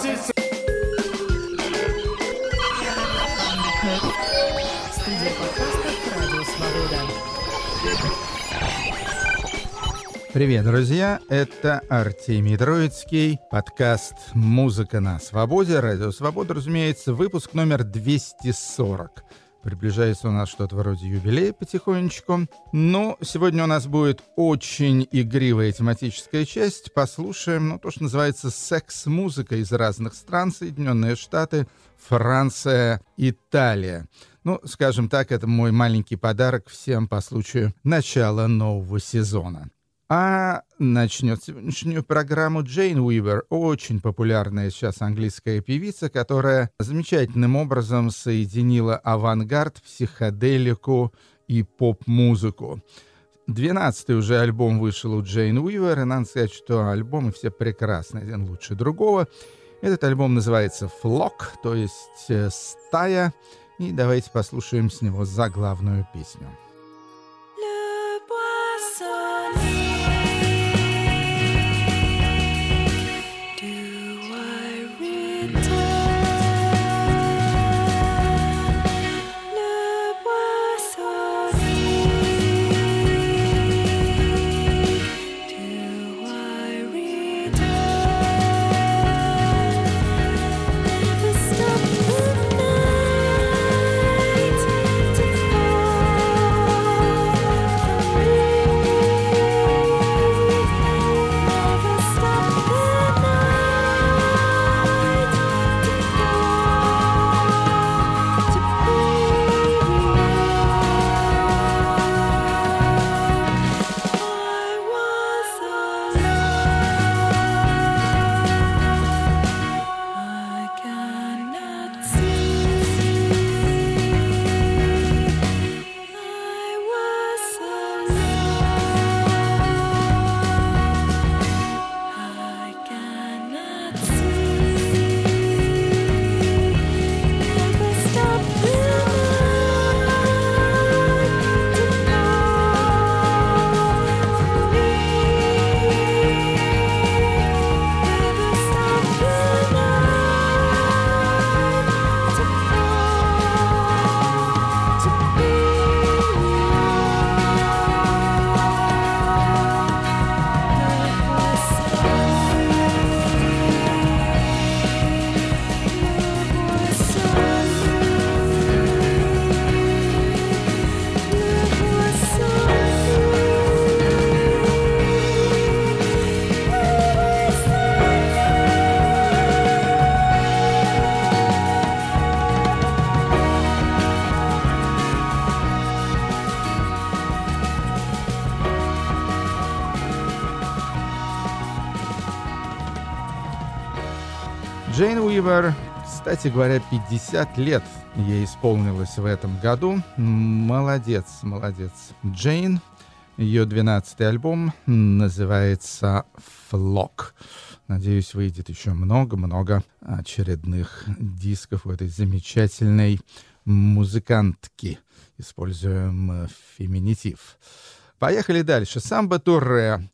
Sise. Студия подкастов «Радио Свобода». Привет, друзья! Это Артемий Троицкий, подкаст «Музыка на свободе», «Радио Свобода», разумеется, выпуск номер 240. Приближается у нас что-то вроде юбилея потихонечку. Но сегодня у нас будет очень игривая тематическая часть. Послушаем, ну, то, что называется секс-музыка из разных стран. Соединенные Штаты, Франция, Италия. Ну, скажем так, это мой маленький подарок всем по случаю начала нового сезона. А начнет сегодняшнюю программу Джейн Уивер, очень популярная сейчас английская певица, которая замечательным образом соединила авангард, психоделику и поп-музыку. Двенадцатый уже альбом вышел у Джейн Уивер, и надо сказать, что альбомы все прекрасные, один лучше другого. Этот альбом называется «Флок», то есть э, «Стая», и давайте послушаем с него заглавную песню. Уивер, кстати говоря, 50 лет ей исполнилось в этом году. Молодец, молодец. Джейн, ее 12-й альбом называется «Флок». Надеюсь, выйдет еще много-много очередных дисков у этой замечательной музыкантки. Используем э, феминитив. Поехали дальше. Самбо Турре.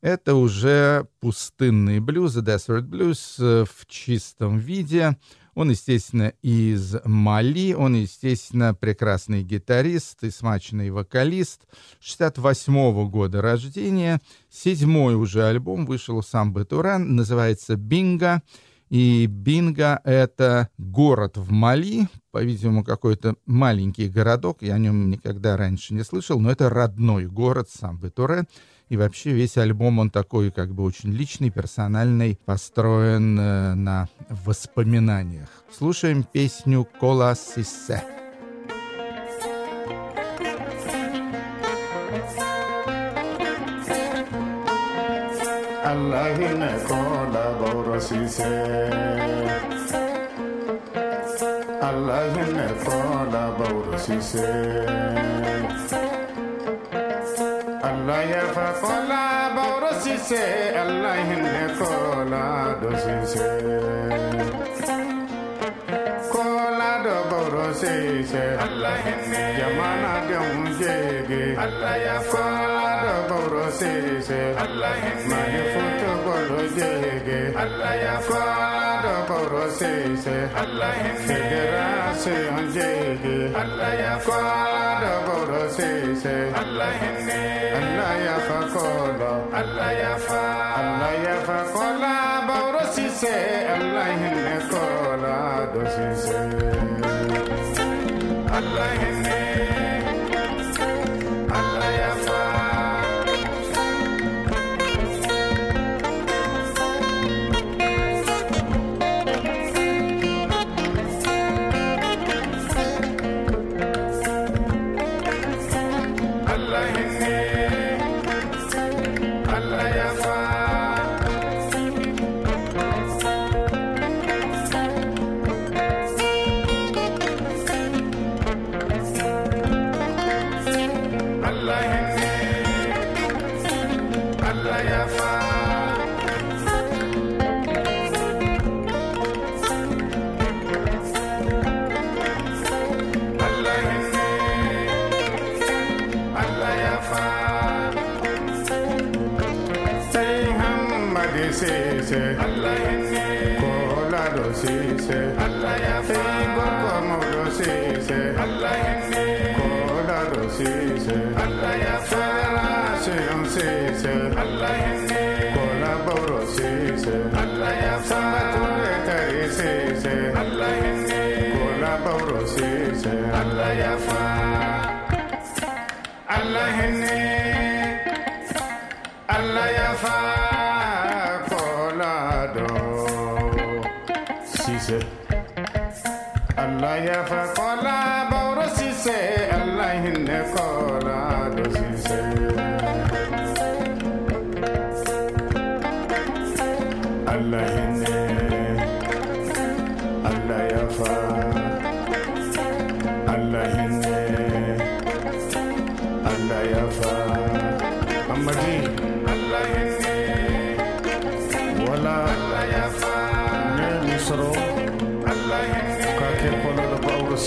Это уже пустынный блюз, Desert Blues э, в чистом виде. Он, естественно, из Мали, он, естественно, прекрасный гитарист и смачный вокалист. 68 года рождения. Седьмой уже альбом вышел у Самбы Туран, называется «Бинго». И Бинго — это город в Мали, по-видимому, какой-то маленький городок, я о нем никогда раньше не слышал, но это родной город Самбы-Туре. И вообще весь альбом, он такой как бы очень личный, персональный, построен э, на воспоминаниях. Слушаем песню «Кола Сиссе». Allah hinɛ kola bawro sise. Allah hinɛ kola. Allah yafa kola bawro. Allah hinɛ kola do. Kola do bawro. Allah hinɛ jamana denw jege. Allah yafa kola do bawro. Allah hinɛ mali foto bolo. Allah yafa kola rosese Allah hindira se Allah ya kwada Allah Allah ya fakola Allah ya fa Allah ya fakola borosese Allah hindi kola Allah sise. Allah ya fa kola bawro sise. Allah hinne kola do sise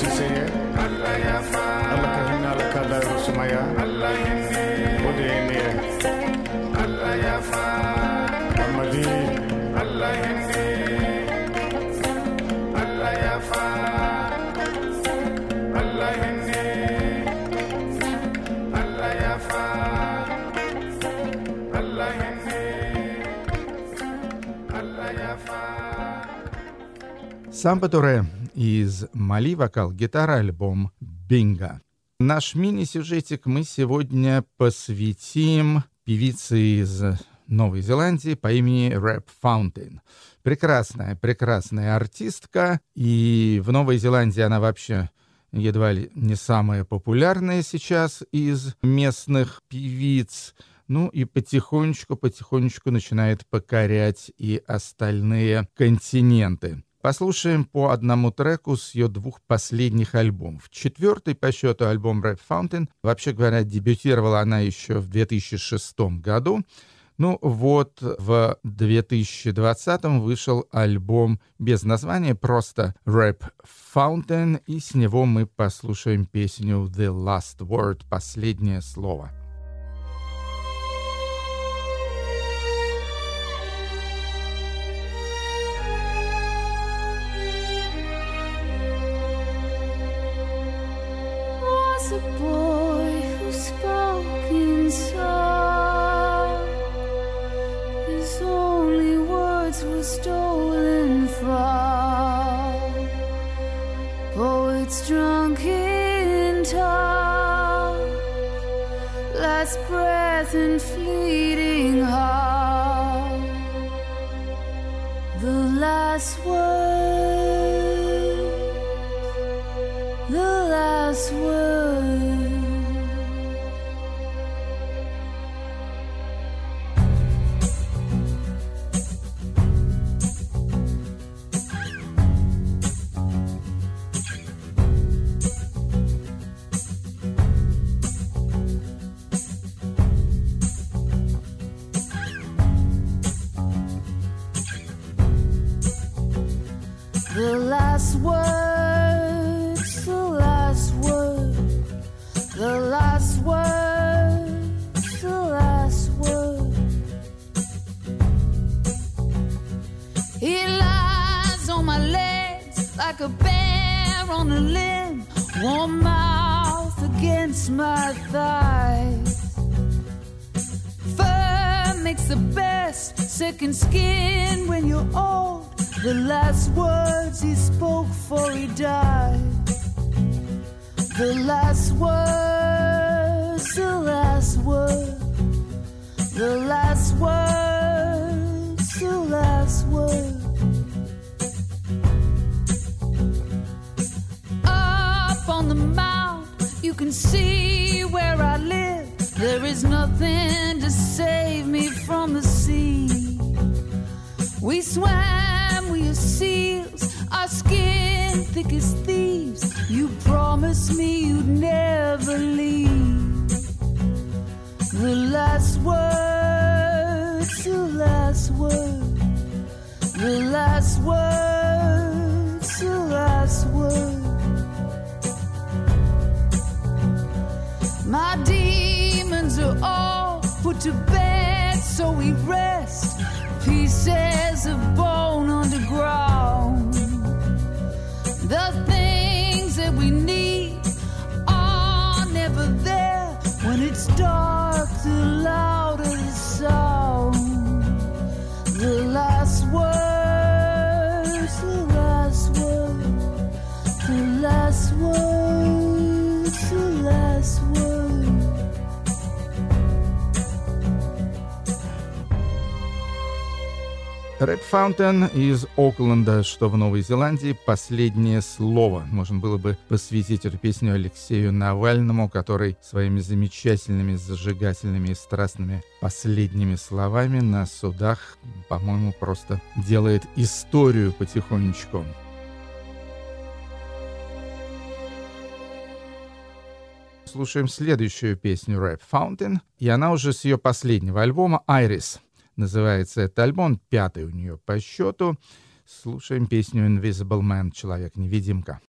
siseye ala ka hinɛ ala ka dayɔrɔ sumaya o de ye ne Из Мали, вокал, гитара, альбом «Бинго». Наш мини-сюжетик мы сегодня посвятим певице из Новой Зеландии по имени Reb Fountain. Прекрасная, прекрасная артистка, и в Новой Зеландии она вообще едва ли не самая популярная сейчас из местных певиц. Ну и потихонечку, потихонечку начинает покорять и остальные континенты. Послушаем по одному треку с ее двух последних альбомов. Четвертый по счету альбом Reb Fountain. Вообще говоря, дебютировала она еще в 2006 году. Ну вот в 2020 вышел альбом без названия, просто Rap Fountain, и с него мы послушаем песню The Last Word, последнее слово. Breath and fleeting heart. The last word last word, the last word, the last word, the last word. It lies on my legs like a bear on a limb, warm mouth against my thighs. Fur makes the best second skin when you're old. The last words he spoke before he died. The last words, the last word, the last words, the last word. Up on the mount, you can see where I live. There is nothing to save me from the sea. We swam, our skin thick as thieves. You promised me you'd never leave. The last words, the last word, the last words, the last word. My demons are all put to bed, so we rest. Pieces of bone underground. Red Fountain из Окленда, что в Новой Зеландии, последнее слово. Можно было бы посвятить эту песню Алексею Навальному, который своими замечательными, зажигательными и страстными последними словами на судах, по-моему, просто делает историю потихонечку. Слушаем следующую песню Red Fountain, и она уже с ее последнего альбома «Iris». Называется этот альбом, пятый у нее по счету. Слушаем песню Invisible Man, Человек-невидимка.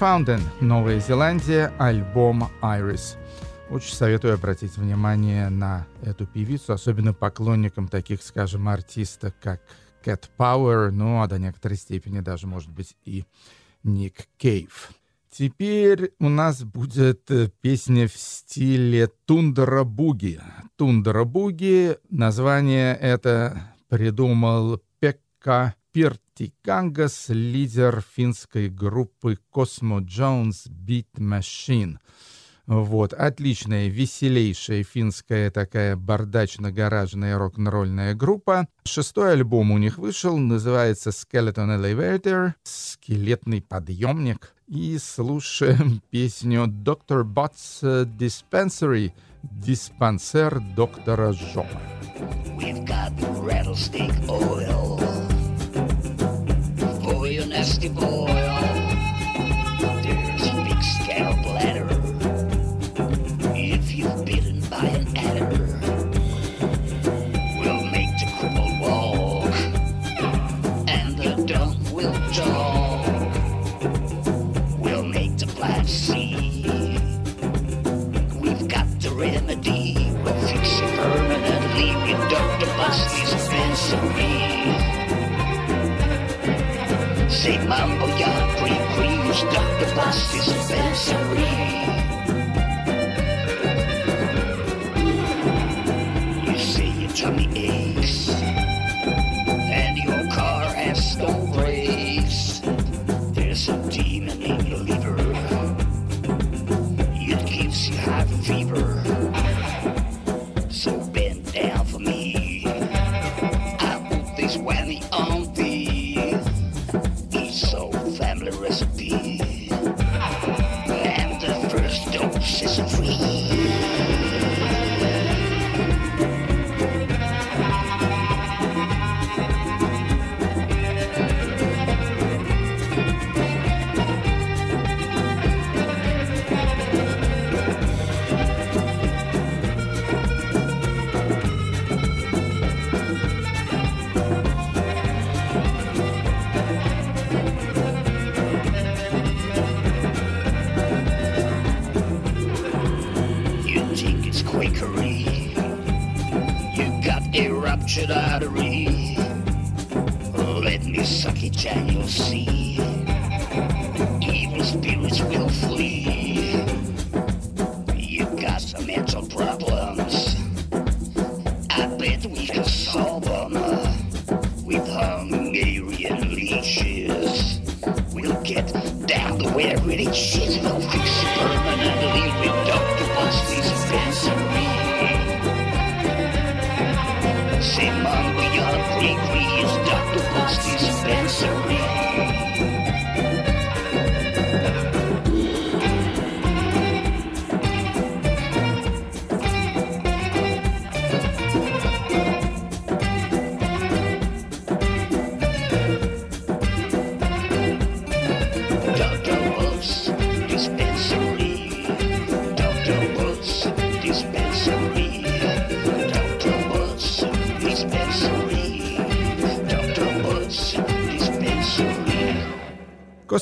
Fountain, Новая Зеландия, альбом Iris. Очень советую обратить внимание на эту певицу, особенно поклонникам таких, скажем, артистов, как Cat Power, ну а до некоторой степени даже, может быть, и Ник Кейв. Теперь у нас будет э, песня в стиле Тундра Буги. Тундра Буги, название это придумал Пекка Пиртикангас, лидер финской группы Cosmo Jones Beat Machine — вот, отличная, веселейшая финская такая бардачно-гаражная рок-н-ролльная группа. Шестой альбом у них вышел, называется Skeleton Elevator, скелетный подъемник. И слушаем песню Dr. Bots Dispensary, диспансер доктора Жома. We've got rattlesnake oil nasty boil. There's a big scalp ladder if you've bitten by an adder. show.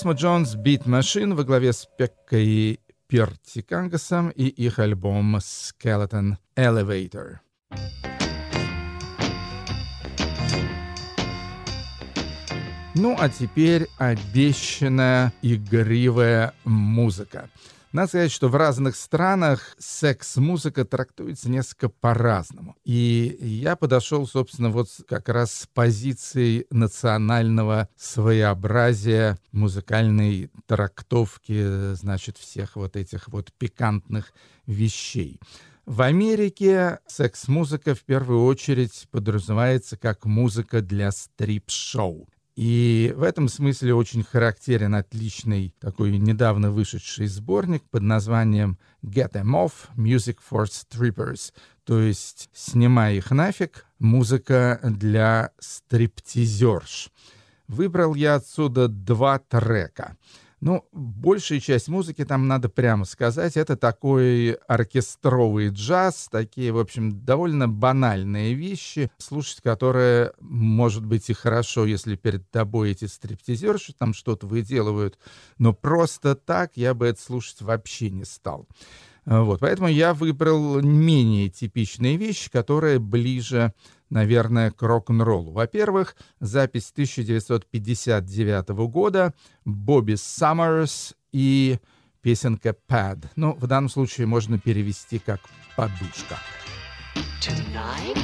Космо Джонс Beat Machine во главе с Пеккой Пертикангасом и их альбом Skeleton Elevator. Ну, а теперь обещанная игривая музыка. Надо сказать, что в разных странах секс-музыка трактуется несколько по-разному. И я подошел, собственно, вот как раз с позиции национального своеобразия музыкальной трактовки, значит, всех вот этих вот пикантных вещей. В Америке секс-музыка в первую очередь подразумевается как музыка для стрип-шоу. И в этом смысле очень характерен отличный такой недавно вышедший сборник под названием Get Them Off Music for Strippers, то есть «Снимай их нафиг, музыка для стриптизерш». Выбрал я отсюда два трека. Ну, большая часть музыки там, надо прямо сказать, это такой оркестровый джаз, такие, в общем, довольно банальные вещи, слушать которые, может быть, и хорошо, если перед тобой эти стриптизерши там что-то выделывают, но просто так я бы это слушать вообще не стал. Вот, поэтому я выбрал менее типичные вещи, которые ближе, наверное, к рок-н-роллу. Во-первых, запись 1959 года Бобби Саммерс и песенка «Pad». Ну, в данном случае можно перевести как «подушка». Tonight?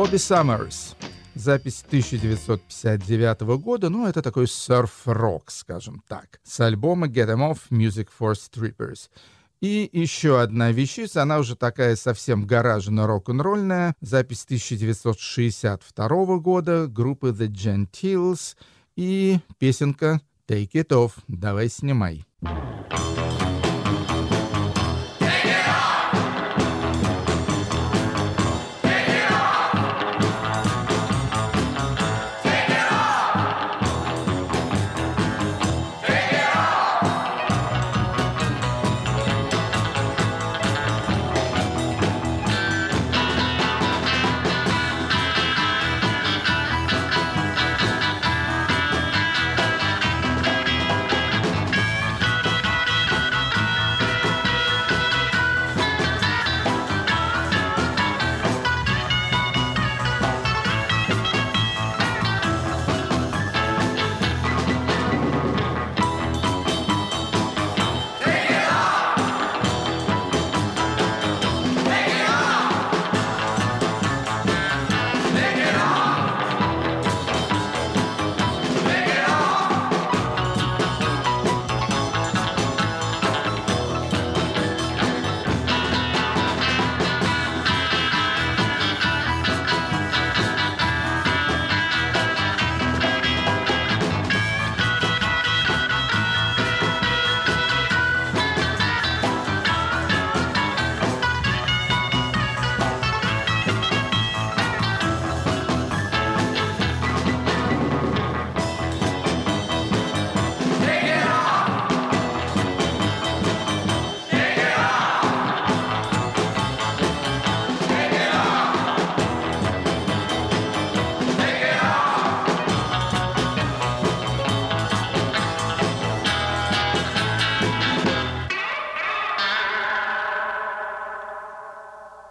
Бобби Саммерс. Запись 1959 года, ну, это такой серф-рок, скажем так, с альбома Get 'em Off Music for Strippers. И еще одна вещица, она уже такая совсем гаражно-рок-н-ролльная, запись 1962 года группы The Gentiles и песенка Take It Off, давай снимай.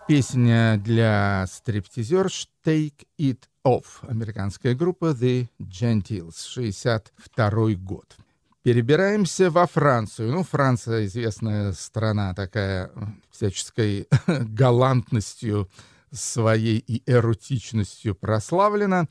Песня для стриптизерш «Take It Off» американская группа The Gentiles, 62 год. Перебираемся во Францию. Ну, Франция известная страна такая всяческой галантностью своей и эротичностью прославлена.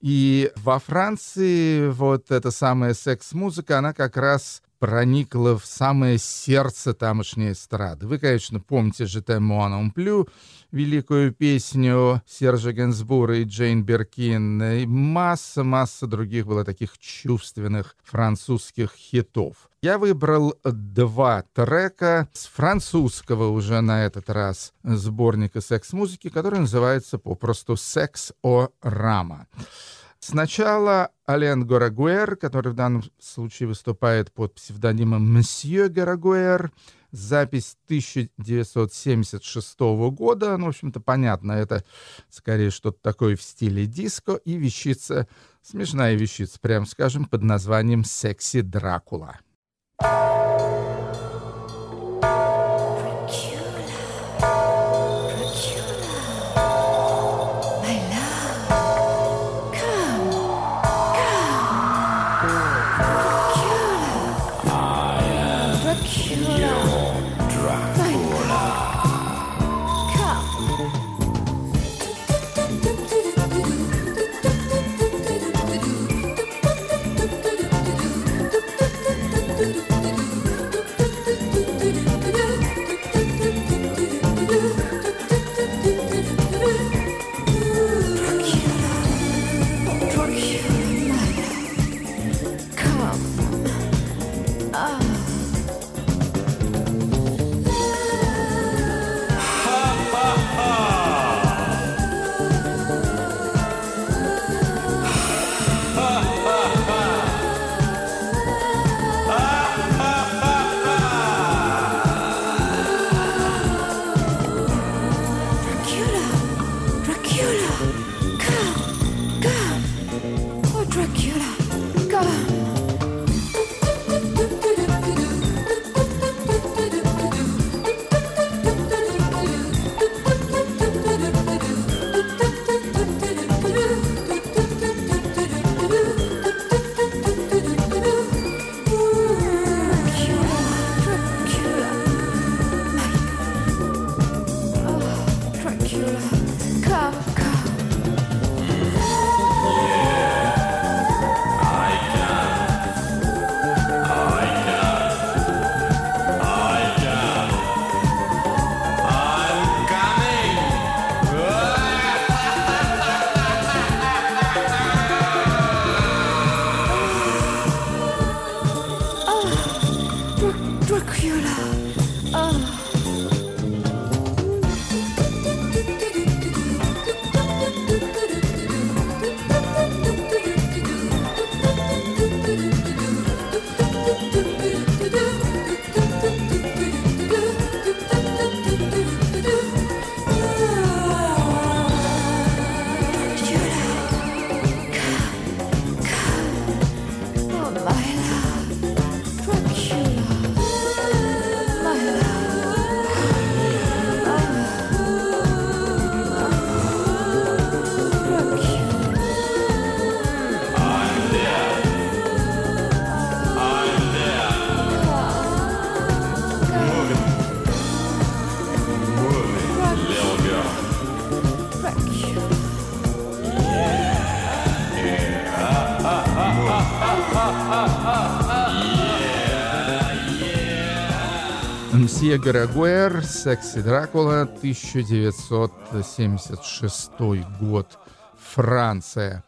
И во Франции вот эта самая секс-музыка, она как раз проникла в самое сердце тамошней эстрады. Вы, конечно, помните же «Mon плю», великую песню Сержа Генсбура и Джейн Беркин, и масса-масса других было таких чувственных французских хитов. Я выбрал два трека с французского уже на этот раз сборника секс-музыки, который называется попросту «Секс о Рама». Сначала Ален Горагуэр, который в данном случае выступает под псевдонимом Мсье Горагуэр, запись 1976 года, ну, в общем-то, понятно, это скорее что-то такое в стиле диско, и вещица, смешная вещица, прям скажем, под названием «Секси Дракула». Мсье Гарагуэр, «Секси Дракула», 1976 год, Франция.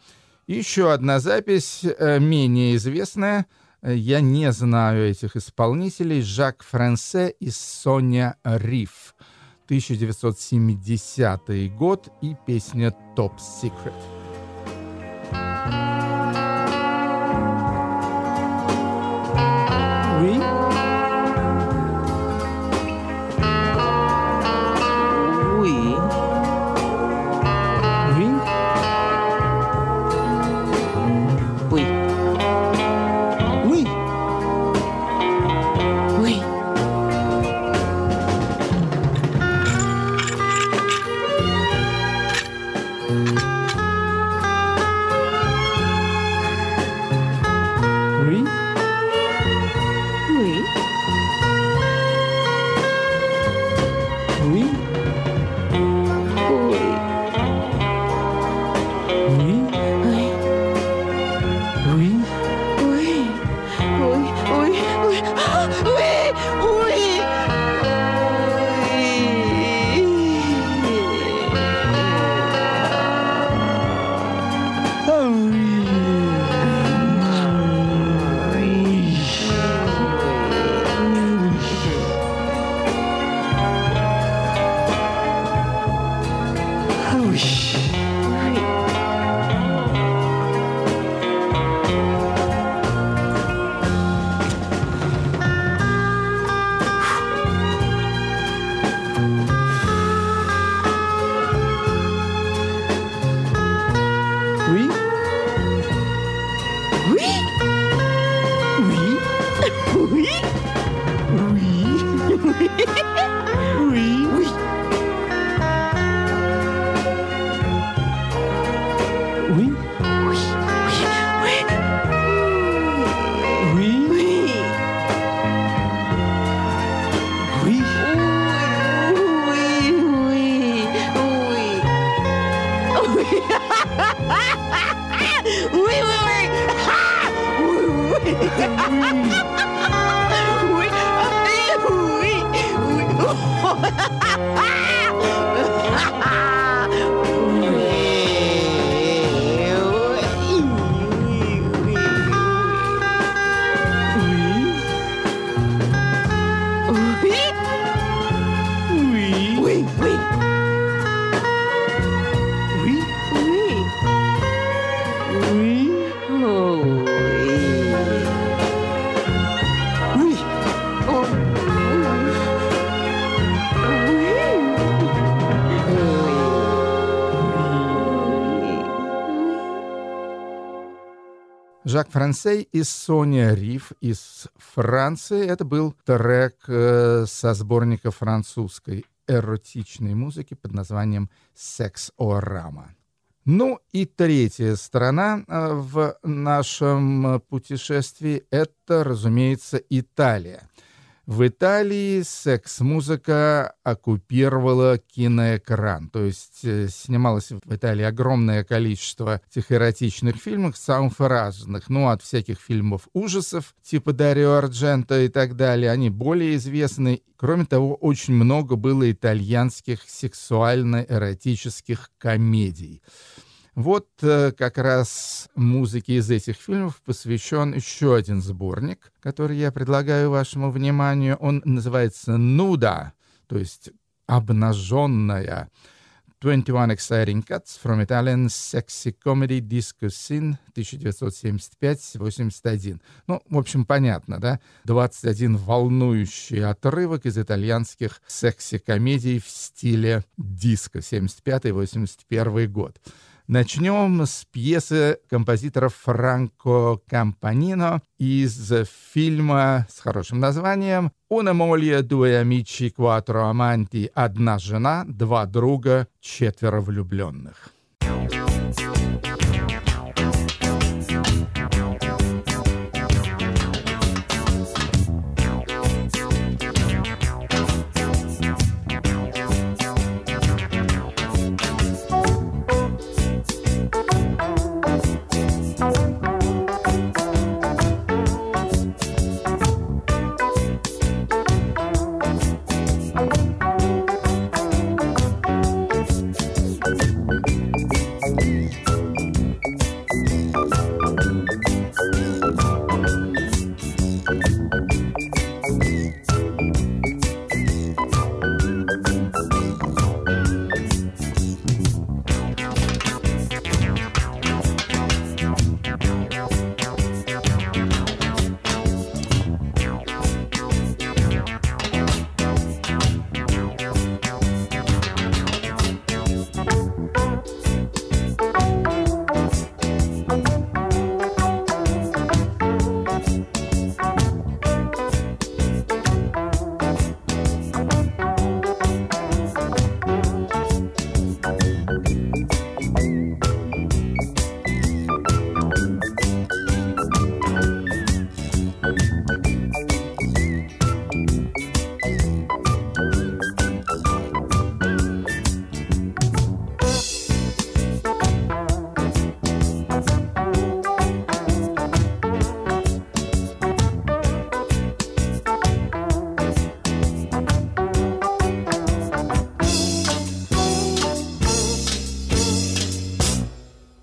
Еще одна запись, э, менее известная. Я не знаю этих исполнителей. Жак Франсе и Соня Риф. 1970 год и песня «Top Secret». Oui. Жак Франсей и Соня Риф из Франции. Это был трек э, со сборника французской эротичной музыки под названием «Секс-Орама». Ну и третья сторона э, в нашем э, путешествии — это, разумеется, Италия. В Италии секс-музыка оккупировала киноэкран. То есть э, снималось в Италии огромное количество этих эротичных фильмов, самых разных. Ну, от всяких фильмов ужасов, типа Дарио Ардженто и так далее. Они более известны. Кроме того, очень много было итальянских сексуально-эротических комедий. Вот э, как раз музыке из этих фильмов посвящен еще один сборник, который я предлагаю вашему вниманию. Он называется «Нуда», то есть «обнаженная». 21 Exciting Cuts from Italian Sexy Comedy Disco Scene 1975-81. Ну, в общем, понятно, да? 21 волнующий отрывок из итальянских секси-комедий в стиле диско 75-81 год. Начнем с пьесы композитора Франко Кампанино из фильма с хорошим названием «Una moglie, due amici, quattro amanti, одна жена, два друга, четверо влюбленных».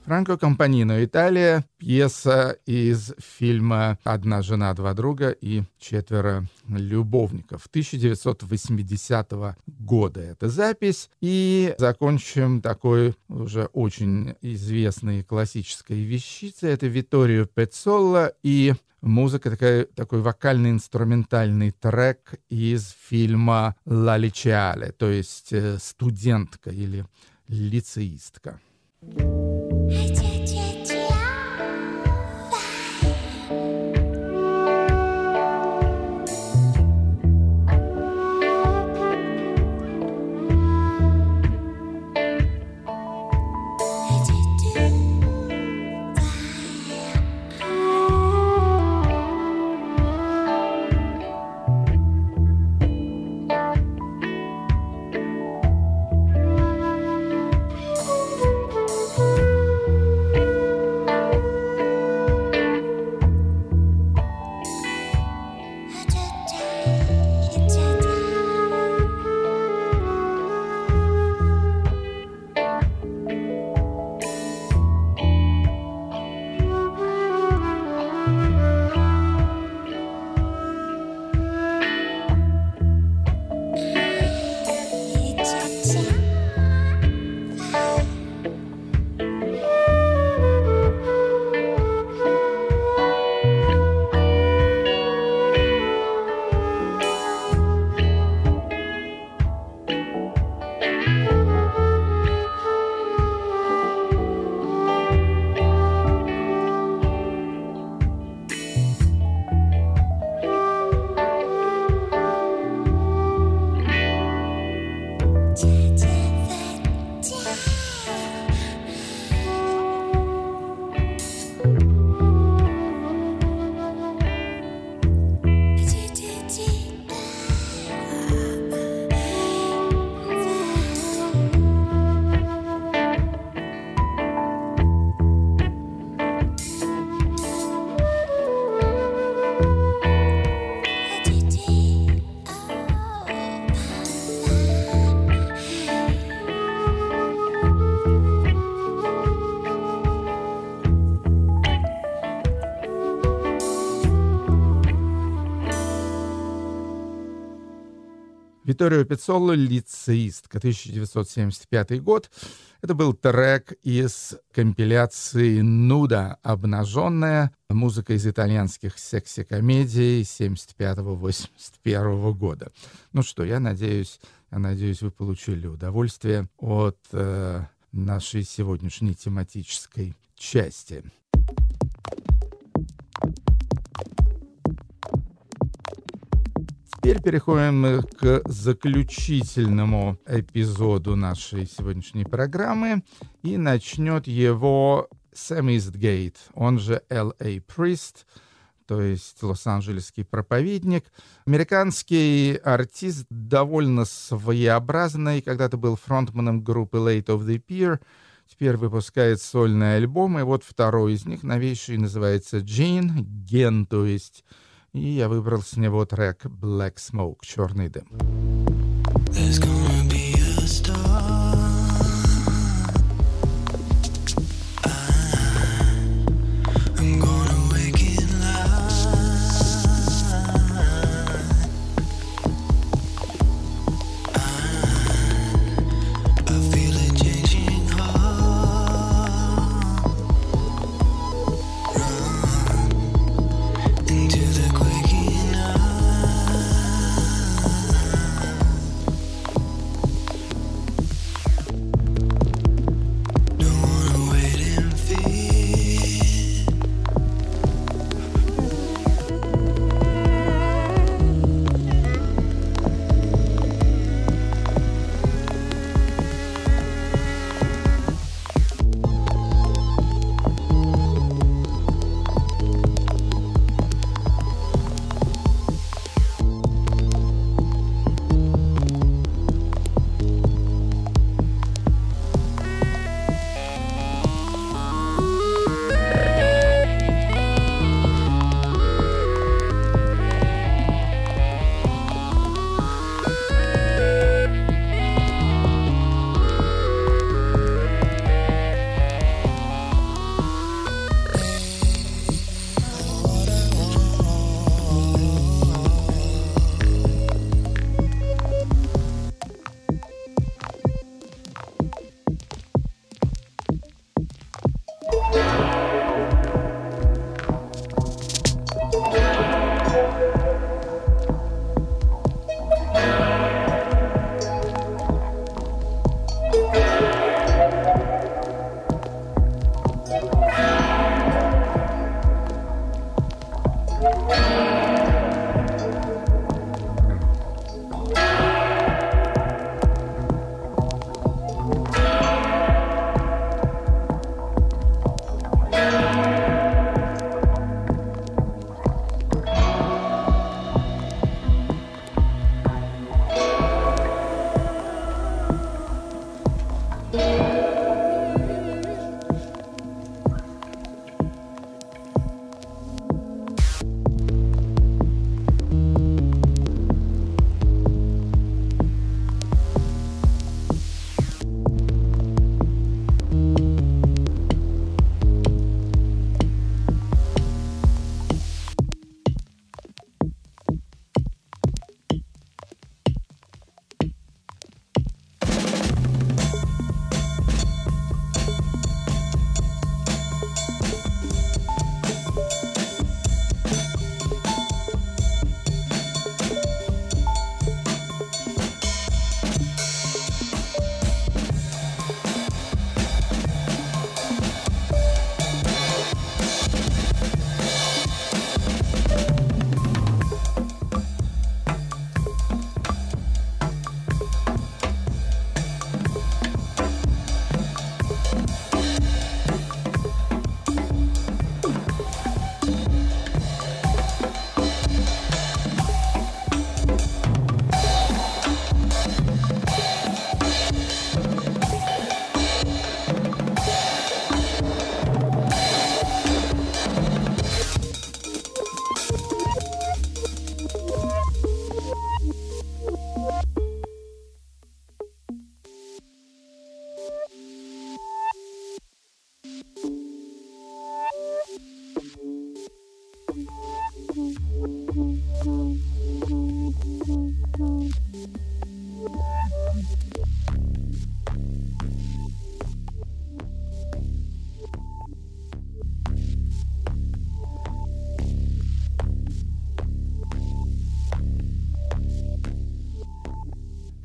Франко Компанино «Италия», пьеса из фильма «Одна жена, два друга» и «Четверо любовников» 1980 года. Это запись. И закончим такой уже очень известной классической вещицей. Это Виторио Пецолло и музыка, такая, такой вокально-инструментальный трек из фильма «Ла Личиале», то есть э, студентка или лицеистка. I Виторио Пиццоло «Лицеистка», 1975 год. Это был трек из компиляции «Нуда. Обнаженная». Музыка из итальянских секси-комедий 75-81 года. Ну что, я надеюсь, я надеюсь, вы получили удовольствие от э, нашей сегодняшней тематической части. Теперь переходим к заключительному эпизоду нашей сегодняшней программы. И начнет его Сэм Истгейт, он же Л.А. Прист, то есть лос-анджелесский проповедник. Американский артист довольно своеобразный, когда-то был фронтманом группы Late of the Pier, теперь выпускает сольный альбом, и вот второй из них, новейший, называется «Джин», «Ген», то есть и я выбрал с него трек Black Smoke, черный дым. There's gonna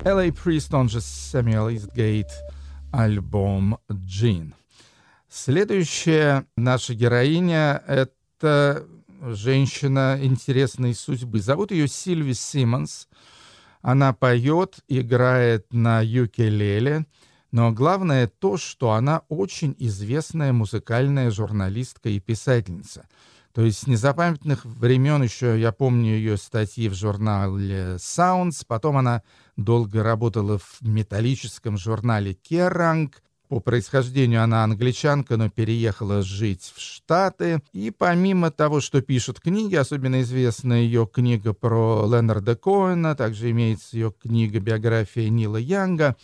L.A. Priest, он же Samuel Eastgate, альбом «Джин». Следующая наша героиня — это женщина интересной судьбы. Зовут ее Сильви Симмонс. Она поет, играет на юкелеле, но главное то, что она очень известная музыкальная журналистка и писательница. То есть с незапамятных времен еще я помню ее статьи в журнале Sounds, потом она долго работала в металлическом журнале Керранг, по происхождению она англичанка, но переехала жить в Штаты. И помимо того, что пишут книги, особенно известна ее книга про Ленарда Коэна, также имеется ее книга «Биография Нила Янга».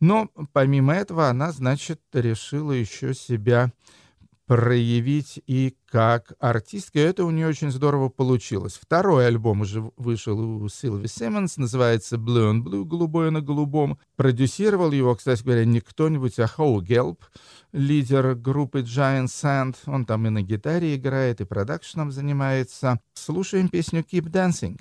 Но помимо этого она, значит, решила еще себя проявить и как артистка. Это у нее очень здорово получилось. Второй альбом уже вышел у Силви Симмонс, называется Blue and Blue, голубое на голубом. Продюсировал его, кстати говоря, не кто-нибудь, а Хоу Гелп, лидер группы Giant Sand. Он там и на гитаре играет, и продакшеном занимается. Слушаем песню Keep Dancing.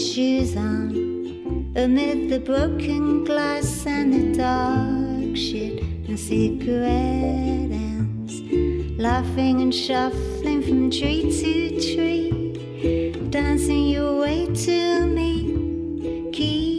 Shoes on amid the broken glass and the dark shit and cigarette ends, laughing and shuffling from tree to tree, dancing your way to me. Keep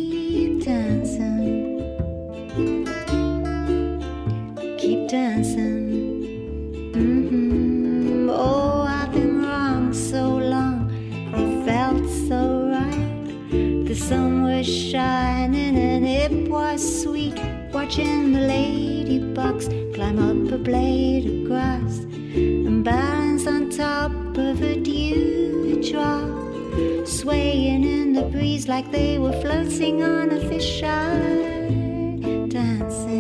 shining and it was sweet. Watching the ladybugs climb up a blade of grass and balance on top of a dewdrop, swaying in the breeze like they were floating on a fisheye. Dancing,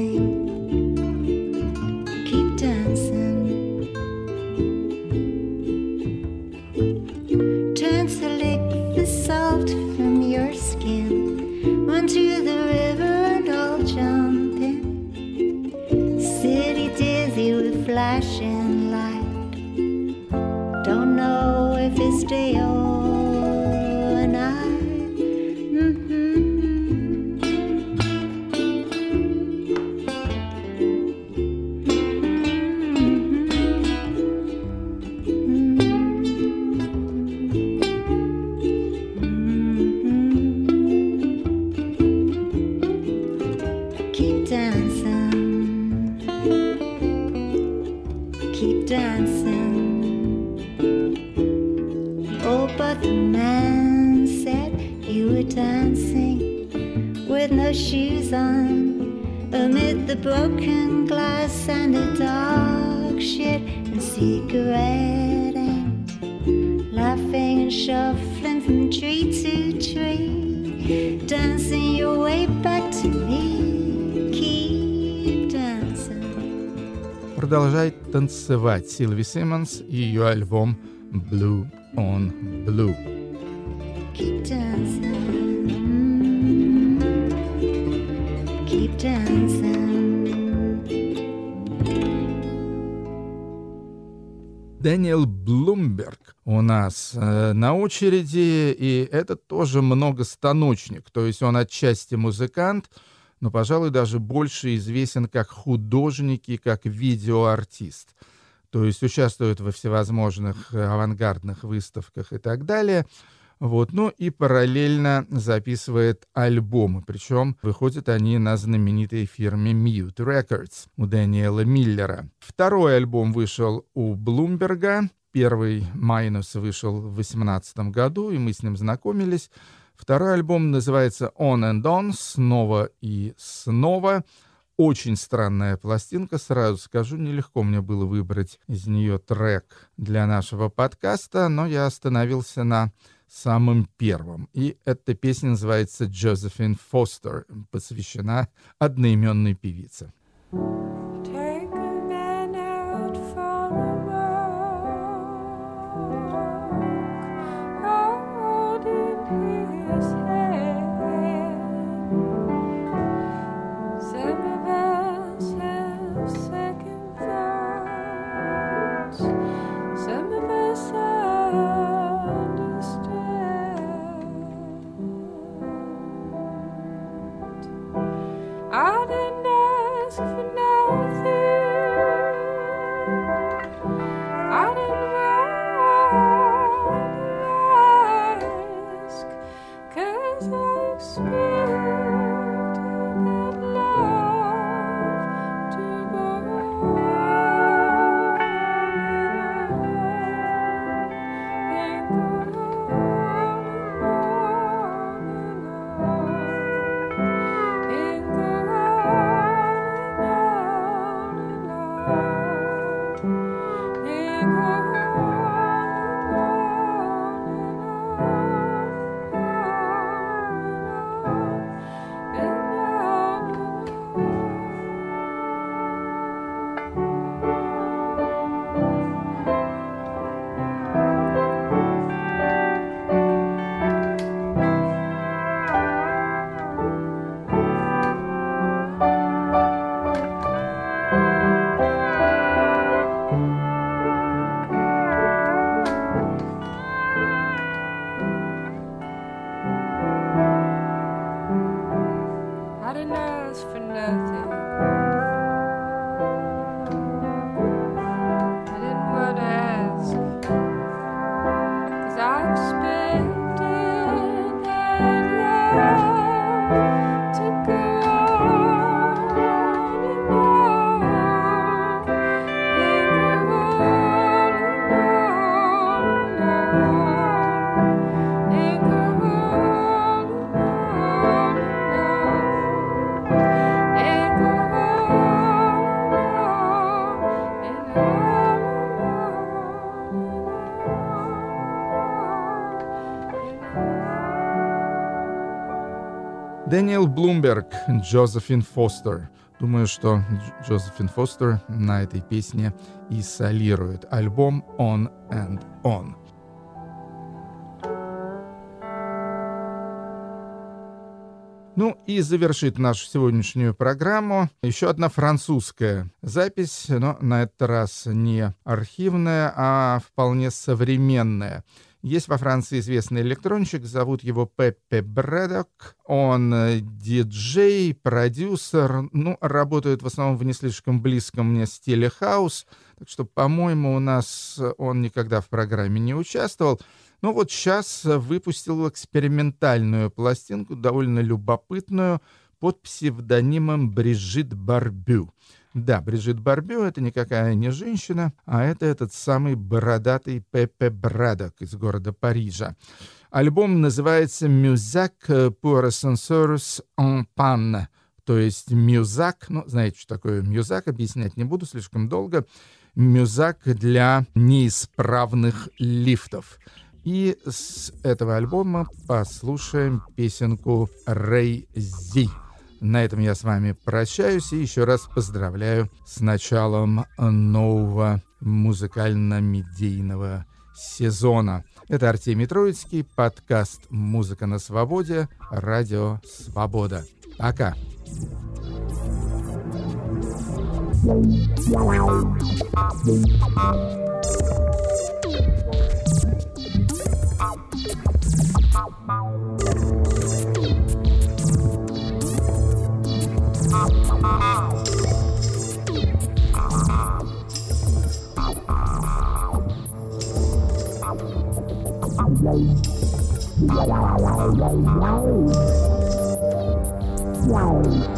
танцевать Сильви Симмонс и ее альбом Blue on Blue. Keep dancing. Keep dancing. Дэниел Блумберг у нас э, на очереди, и это тоже многостаночник. То есть он отчасти музыкант, но, пожалуй, даже больше известен как художник и как видеоартист. То есть участвует во всевозможных э, авангардных выставках и так далее. Вот, ну и параллельно записывает альбомы, причем выходят они на знаменитой фирме Mute Records у Дэниела Миллера. Второй альбом вышел у Блумберга, первый «Майнус» вышел в 2018 году, и мы с ним знакомились. Второй альбом называется «On and On», «Снова и снова». Очень странная пластинка, сразу скажу, нелегко мне было выбрать из нее трек для нашего подкаста, но я остановился на самым первым. И эта песня называется «Джозефин Фостер», посвящена одноименной певице. Take Дэниел Блумберг, Джозефин Фостер. Думаю, что Дж- Джозефин Фостер на этой песне и солирует. Альбом On and On. Ну и завершит нашу сегодняшнюю программу еще одна французская запись, но на этот раз не архивная, а вполне современная. Есть во Франции известный электронщик, зовут его Пеппе Брэдок. Он э, диджей, продюсер, ну, работает в основном в не слишком близком мне стиле хаус, так что, по-моему, у нас он никогда в программе не участвовал. Ну вот сейчас выпустил экспериментальную пластинку, довольно любопытную, под псевдонимом Брижит Барбю. Да, Брижит Барбю — это никакая не женщина, а это этот самый бородатый Пепе Брадок из города Парижа. Альбом называется «Music pour ascenseurs en panne», то есть «Мюзак», ну, знаете, что такое «Мюзак», объяснять не буду слишком долго, «Мюзак» для неисправных лифтов. И с этого альбома послушаем песенку «Рэй Зи». На этом я с вами прощаюсь и еще раз поздравляю с началом нового музыкально-медийного сезона. Это Артемий Троицкий, подкаст «Музыка на свободе», радио «Свобода». Пока! Wow, wow.